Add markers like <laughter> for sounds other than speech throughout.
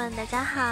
们，大家好！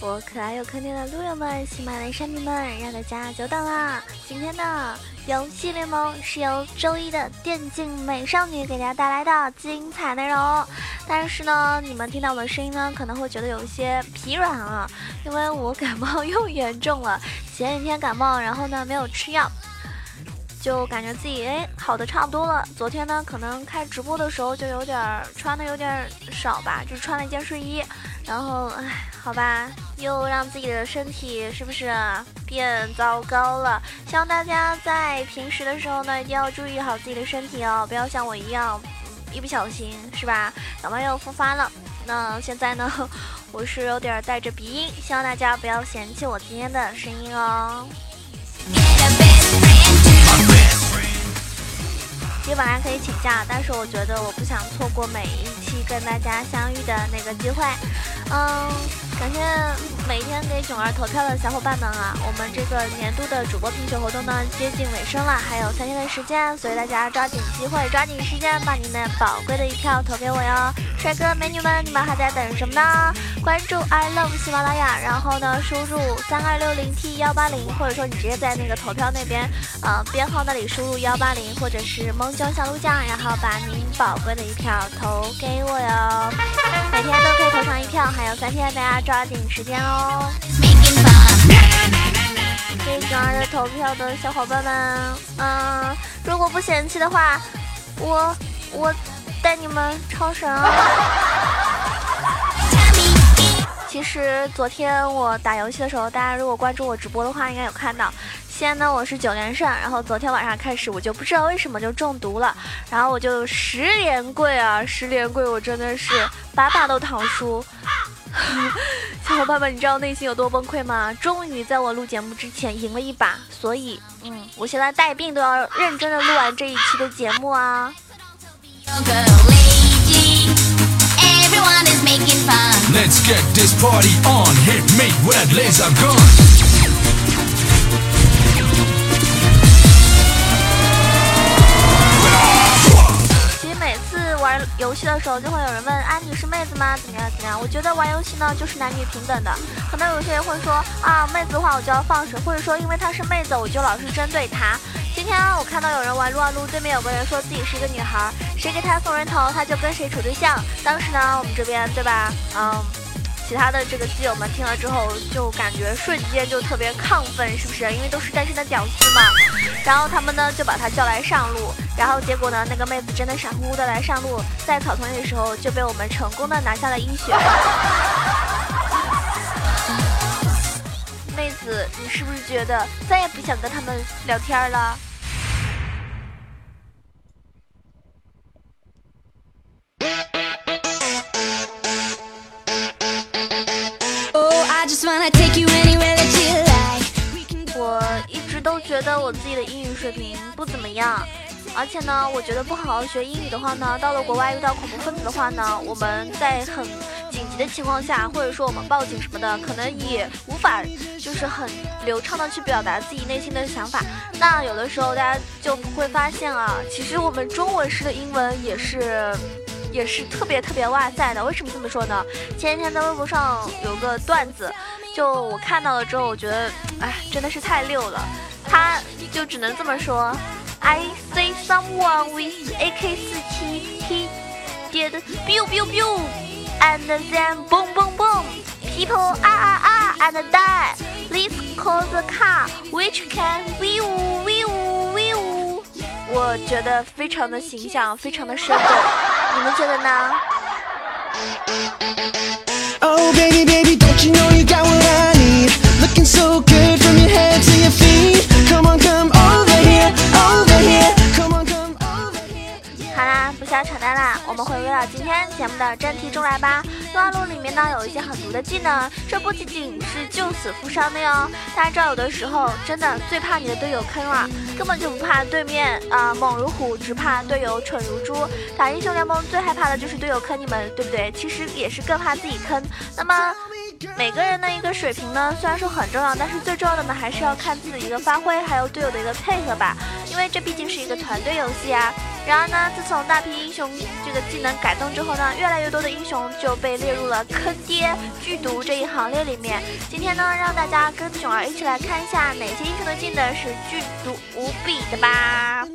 我可爱又坑爹的路友们、喜马拉雅山民们，让大家久等了。今天的游戏联盟是由周一的电竞美少女给大家带来的精彩内容。但是呢，你们听到我的声音呢，可能会觉得有一些疲软啊，因为我感冒又严重了。前几天感冒，然后呢没有吃药。就感觉自己哎好的差不多了。昨天呢，可能开直播的时候就有点穿的有点少吧，就穿了一件睡衣，然后哎好吧，又让自己的身体是不是变糟糕了？希望大家在平时的时候呢，一定要注意好自己的身体哦，不要像我一样，一不小心是吧，感冒又复发了。那现在呢，<laughs> 我是有点带着鼻音，希望大家不要嫌弃我今天的声音哦。其实本来可以请假，但是我觉得我不想错过每一期跟大家相遇的那个机会。嗯，感谢。每天给囧儿投票的小伙伴们啊！我们这个年度的主播评选活动呢接近尾声了，还有三天的时间，所以大家抓紧机会，抓紧时间把您的宝贵的一票投给我哟！帅哥美女们，你们还在等什么呢？关注 I love 喜马拉雅，然后呢输入三二六零 T 幺八零，或者说你直接在那个投票那边，呃编号那里输入幺八零，或者是蒙。小小鹿酱，然后把您宝贵的一票投给我哟，每天都可以投上一票，还有三天，大家抓紧时间哦。给囧儿的投票的小伙伴们，嗯，如果不嫌弃的话，我我带你们超神！其实昨天我打游戏的时候，大家如果关注我直播的话，应该有看到。现在呢，我是九连胜，然后昨天晚上开始，我就不知道为什么就中毒了，然后我就十连跪啊，十连跪，我真的是把把都躺输。小伙伴们，你知道内心有多崩溃吗？终于在我录节目之前赢了一把，所以，嗯，我现在带病都要认真的录完这一期的节目啊。玩游戏的时候，就会有人问：啊，你是妹子吗？怎么样？怎么样？我觉得玩游戏呢，就是男女平等的。可能有些人会说：啊，妹子的话我就要放水，或者说因为她是妹子，我就老是针对她。今天我看到有人玩撸啊撸，对面有个人说自己是一个女孩，谁给他送人头，他就跟谁处对象。当时呢，我们这边对吧？嗯。其他的这个基友们听了之后，就感觉瞬间就特别亢奋，是不是？因为都是单身的屌丝嘛。然后他们呢就把他叫来上路，然后结果呢那个妹子真的傻乎乎的来上路，在草丛里的时候就被我们成功的拿下了一血。<laughs> 妹子，你是不是觉得再也不想跟他们聊天了？我自己的英语水平不怎么样，而且呢，我觉得不好好学英语的话呢，到了国外遇到恐怖分子的话呢，我们在很紧急的情况下，或者说我们报警什么的，可能也无法就是很流畅的去表达自己内心的想法。那有的时候大家就不会发现啊，其实我们中文式的英文也是。也是特别特别哇塞的，为什么这么说呢？前几天在微博上有个段子，就我看到了之后，我觉得，哎，真的是太溜了。他就只能这么说：I see someone with AK47, he did biu biu biu, and then boom boom boom, people ah ah ah and die. Let's call the car, which can view view. 我觉得非常的形象，非常的生动，你们觉得呢？<laughs> 瞎 我们回归到今天节目的真题中来吧。撸啊撸里面呢有一些很毒的技能，这不仅仅是救死扶伤的哟。大家知道有的时候真的最怕你的队友坑了，根本就不怕对面啊猛如虎，只怕队友蠢如猪。打英雄联盟最害怕的就是队友坑你们，对不对？其实也是更怕自己坑。那么每个人的一个水平呢，虽然说很重要，但是最重要的呢还是要看自己的一个发挥，还有队友的一个配合吧。因为这毕竟是一个团队游戏啊。然而呢，自从大批英雄这个技能改动之后呢，越来越多的英雄就被列入了坑爹剧毒这一行列里面。今天呢，让大家跟囧儿一起来看一下哪些英雄的技能是剧毒无比的吧。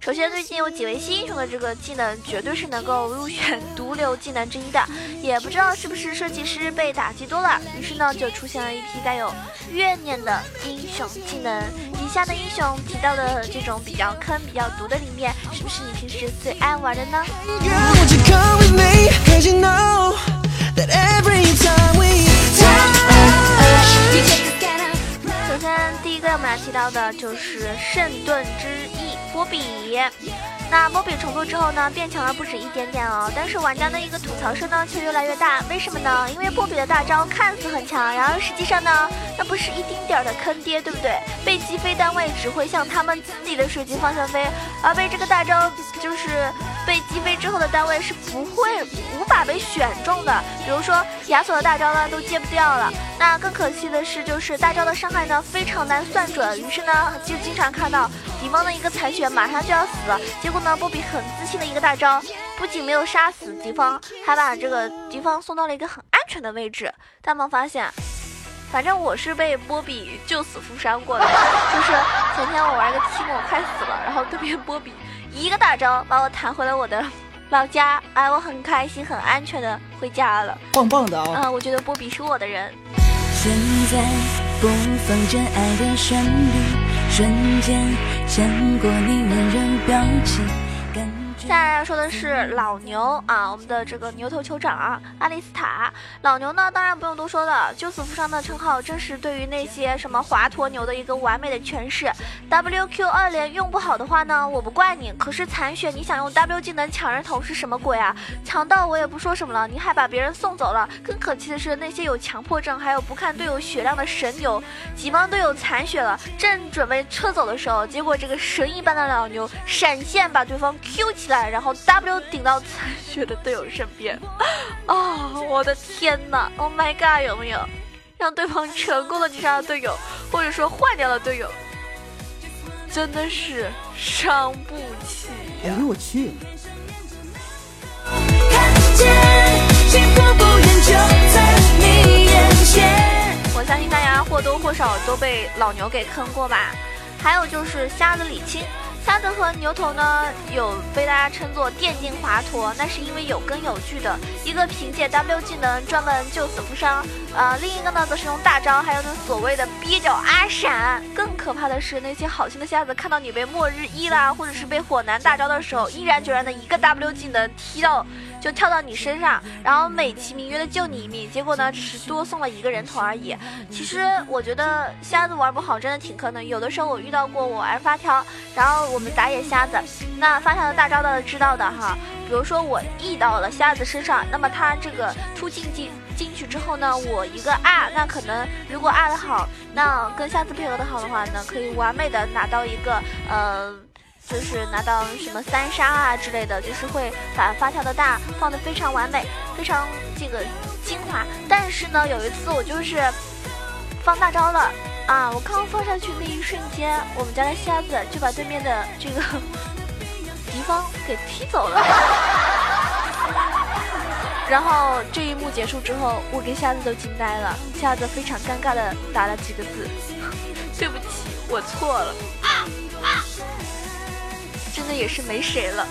首先，最近有几位新英雄的这个技能绝对是能够入选毒瘤技能之一的，也不知道是不是设计师被打击多了，于是呢就出现了一批带有怨念的英雄技能。以下的英雄提到的这种比较坑、比较毒的里面，是不是你平时最爱玩的呢？首先，第一个我们要提到的就是圣盾之翼波比。那波比重铸之后呢，变强了不止一点点哦。但是玩家的一个吐槽声呢，却越来越大。为什么呢？因为波比的大招看似很强，然而实际上呢，那不是一丁点儿的坑爹，对不对？被击飞单位只会向他们自己的水晶方向飞，而被这个大招就是被击飞之后的单位是不会无法被选中的。比如说亚索的大招呢，都接不掉了。那更可惜的是，就是大招的伤害呢，非常难算准。于是呢，就经常看到敌方的一个残血马上就要死了，结果。呢，波比很自信的一个大招，不仅没有杀死敌方，还把这个敌方送到了一个很安全的位置。大家发现，反正我是被波比救死扶伤过的，就是前天我玩个期末快死了，然后对面波比一个大招把我弹回了我的老家，哎，我很开心，很安全的回家了，棒棒的啊！嗯，我觉得波比是我的人。现在播放着爱的旋律。瞬间见过你温柔表情。接下来要说的是老牛啊，我们的这个牛头酋长啊，阿丽斯塔。老牛呢，当然不用多说了，救死扶伤的称号，正是对于那些什么华佗牛的一个完美的诠释。WQ 二连用不好的话呢，我不怪你。可是残血，你想用 W 技能抢人头是什么鬼啊？强到我也不说什么了，你还把别人送走了。更可气的是，那些有强迫症还有不看队友血量的神牛，己方队友残血了，正准备撤走的时候，结果这个神一般的老牛闪现把对方 Q 起来。然后 W 顶到残血的队友身边，啊，我的天哪！Oh my god，有没有让对方成功的击杀了队友，或者说换掉了队友？真的是伤不起。哎呦我去！我相信大家或多或少都被老牛给坑过吧。还有就是瞎子李青。瞎子和牛头呢，有被大家称作电竞华佗，那是因为有根有据的。一个凭借 W 技能专门救死扶伤，呃，另一个呢则是用大招，还有那所谓的蹩脚阿闪。更可怕的是，那些好心的瞎子看到你被末日一啦，或者是被火男大招的时候，毅然决然的一个 W 技能踢到。就跳到你身上，然后美其名曰的救你一命，结果呢只是多送了一个人头而已。其实我觉得瞎子玩不好真的挺坑的。有的时候我遇到过我玩发条，然后我我们打野瞎子，那发条的大招大家知道的哈。比如说我 E 到了瞎子身上，那么他这个突进进进去之后呢，我一个 R，那可能如果 R 的好，那跟瞎子配合的好的话呢，可以完美的拿到一个呃。就是拿到什么三杀啊之类的，就是会把发条的大放的非常完美，非常这个精华。但是呢，有一次我就是放大招了啊，我刚放上去那一瞬间，我们家的瞎子就把对面的这个敌方给踢走了。然后这一幕结束之后，我跟瞎子都惊呆了，瞎子非常尴尬的打了几个字：“ <laughs> 对不起，我错了。”真的也是没谁了。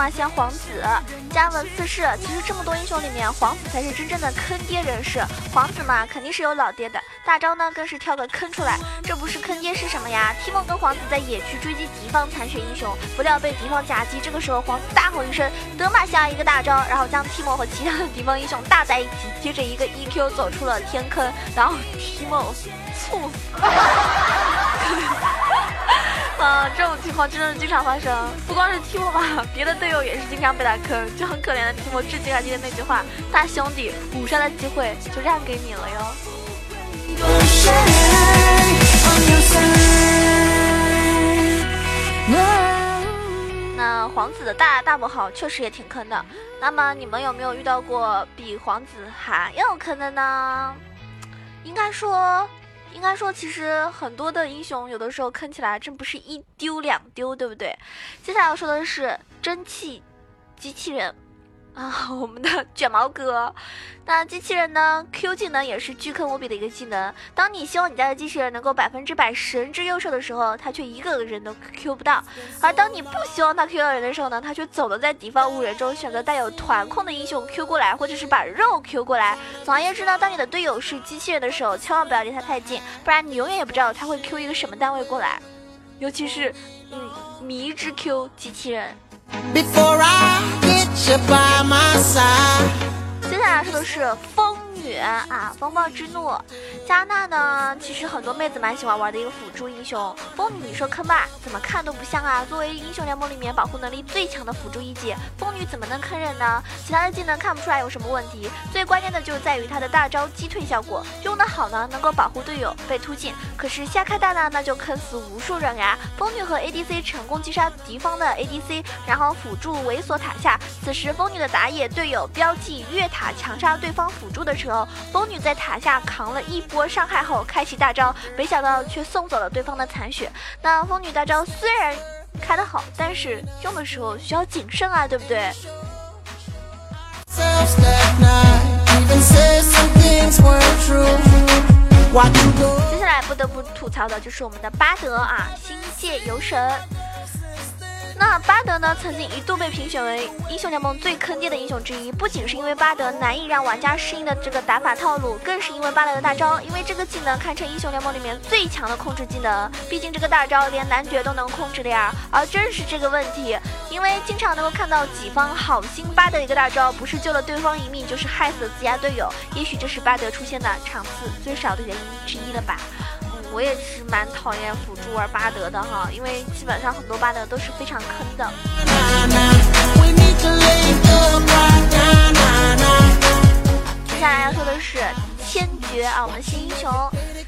啊，德玛西亚皇子加文四世。其实这么多英雄里面，皇子才是真正的坑爹人士。皇子嘛，肯定是有老爹的，大招呢更是跳个坑出来。这不是坑爹是什么呀？提莫跟皇子在野区追击敌方残血英雄，不料被敌方夹击。这个时候皇子大吼一声，德玛西亚一个大招，然后将提莫和其他的敌方英雄大在一起，接着一个 EQ 走出了天坑，然后提莫猝死。情况真的是经常发生，不光是 TMO 吧，<laughs> 别的队友也是经常被他坑，就很可怜的 TMO。至今还记得那句话：“大兄弟，五杀的机会就让给你了哟。”那皇子的大大不好，确实也挺坑的。那么你们有没有遇到过比皇子还要坑的呢？应该说。应该说，其实很多的英雄有的时候坑起来真不是一丢两丢，对不对？接下来要说的是蒸汽机器人。啊，<laughs> 我们的卷毛哥，那机器人呢？Q 技能也是巨坑无比的一个技能。当你希望你家的机器人能够百分之百神之优秀的时候，它却一个人都 Q 不到；而当你不希望它 Q 到人的时候呢，它却总能在敌方五人中选择带有团控的英雄 Q 过来，或者是把肉 Q 过来。总而言之呢，当你的队友是机器人的时候，千万不要离他太近，不然你永远也不知道他会 Q 一个什么单位过来。尤其是，嗯，迷之 Q 机器人。接下来说的是风。女啊，风暴之怒，加纳呢？其实很多妹子蛮喜欢玩的一个辅助英雄。风女，你说坑吧？怎么看都不像啊！作为英雄联盟里面保护能力最强的辅助一姐，风女怎么能坑人呢？其他的技能看不出来有什么问题，最关键的就在于她的大招击退效果，用的好呢，能够保护队友被突进。可是瞎开大呢，那就坑死无数人呀！风女和 ADC 成功击杀敌方的 ADC，然后辅助猥琐塔下。此时风女的打野队友标记越塔强杀对方辅助的时候。风女在塔下扛了一波伤害后，开启大招，没想到却送走了对方的残血。那风女大招虽然开得好，但是用的时候需要谨慎啊，对不对？接下来不得不吐槽的就是我们的巴德啊，星界游神。那巴德呢，曾经一度被评选为英雄联盟最坑爹的英雄之一，不仅是因为巴德难以让玩家适应的这个打法套路，更是因为巴德的大招，因为这个技能堪称英雄联盟里面最强的控制技能，毕竟这个大招连男爵都能控制的呀。而正是这个问题，因为经常能够看到己方好心巴德一个大招，不是救了对方一命，就是害死了自家队友，也许这是巴德出现的场次最少的原因之一了吧。我也是蛮讨厌辅助玩巴德的哈，因为基本上很多巴德都是非常坑的。接下来要说的是千珏啊，我们的新英雄。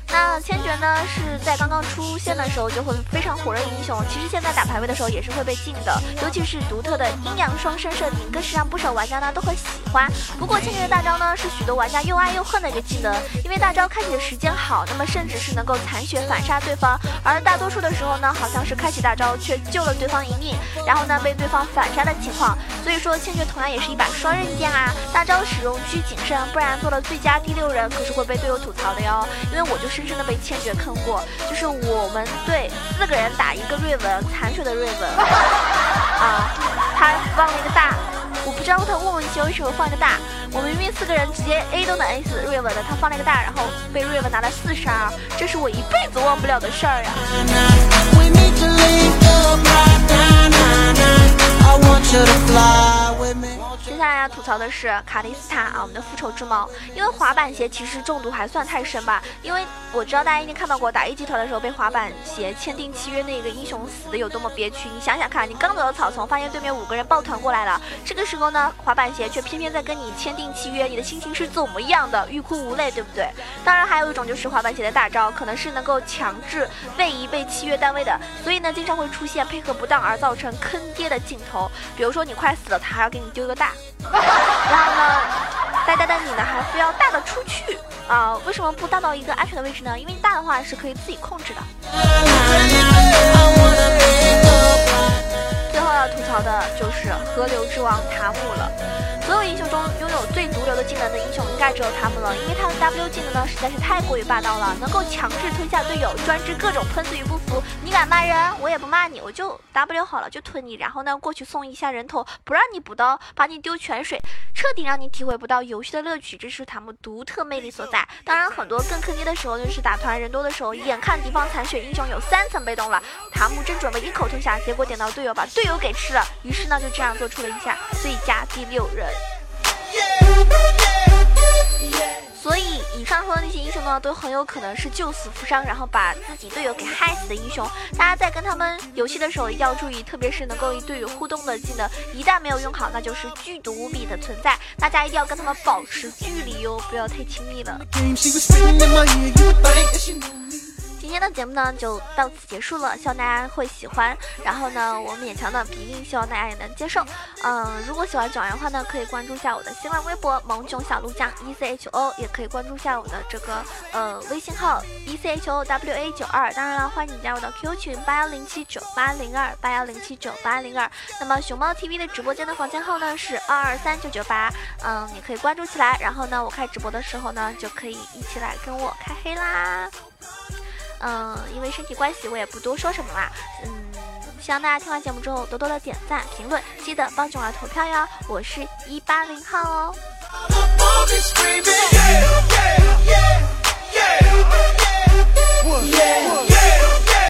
那千珏呢，是在刚刚出现的时候就会非常火热的英雄。其实现在打排位的时候也是会被禁的，尤其是独特的阴阳双生设定，更是让不少玩家呢都很喜欢。不过千珏的大招呢，是许多玩家又爱又恨的一个技能，因为大招开启的时间好，那么甚至是能够残血反杀对方；而大多数的时候呢，好像是开启大招却救了对方一命，然后呢被对方反杀的情况。所以说千珏同样也是一把双刃剑啊，大招使用需谨慎，不然做了最佳第六人可是会被队友吐槽的哟。因为我就深深的被千珏坑过，就是我们队四个人打一个瑞文残血的瑞文啊，他放了一个大，我不知道他问问题为什么放一个大，我明明四个人直接 A 都能 A 死瑞文的，他放了一个大，然后被瑞文拿了四杀，这是我一辈子忘不了的事儿呀。下来吐槽的是卡莉斯塔啊，我们的复仇之矛。因为滑板鞋其实中毒还算太深吧，因为我知道大家一定看到过打一集团的时候被滑板鞋签订契约那个英雄死的有多么憋屈。你想想看，你刚走到草丛，发现对面五个人抱团过来了，这个时候呢，滑板鞋却偏偏在跟你签订契约，你的心情是怎么样的？欲哭无泪，对不对？当然还有一种就是滑板鞋的大招，可能是能够强制位移被契约单位的，所以呢，经常会出现配合不当而造成坑爹的镜头。比如说你快死了，他还要给你丢个大，然后呢，呆呆的你呢还非要大的出去啊？为什么不大到一个安全的位置呢？因为大的话是可以自己控制的。最后要吐槽的就是河流之王塔姆了。所有英雄中拥有最毒瘤的技能的英雄应该只有塔姆了，因为他的 W 技能呢实在是太过于霸道了，能够强制吞下队友，专治各种喷子与不服。你敢骂人，我也不骂你，我就 W 好了就吞你，然后呢过去送一下人头，不让你补刀，把你丢泉水，彻底让你体会不到游戏的乐趣。这是塔姆独特魅力所在。当然，很多更坑爹的时候就是打团人多的时候，眼看敌方残血英雄有三层被动了，塔姆正准备一口吞下，结果点到队友把队友给吃了，于是呢就这样做出了一下最佳第六人。所以，以上说的那些英雄呢，都很有可能是救死扶伤，然后把自己队友给害死的英雄。大家在跟他们游戏的时候一定要注意，特别是能够与队友互动的技能，一旦没有用好，那就是剧毒无比的存在。大家一定要跟他们保持距离哟，不要太亲密了。今天的节目呢就到此结束了，希望大家会喜欢。然后呢，我勉强的鼻音，希望大家也能接受。嗯，如果喜欢九儿的话呢，可以关注一下我的新浪微博萌囧小鹿酱 E C H O，也可以关注一下我的这个呃微信号 E C H O W A 九二。当然了，欢迎你加入到 Q 群八幺零七九八零二八幺零七九八零二。那么熊猫 TV 的直播间的房间号呢是二二三九九八，嗯，你可以关注起来。然后呢，我开直播的时候呢，就可以一起来跟我开黑啦。嗯，因为身体关系，我也不多说什么啦。嗯，希望大家听完节目之后多多的点赞、评论，记得帮囧儿投票哟。我是一八零号哦。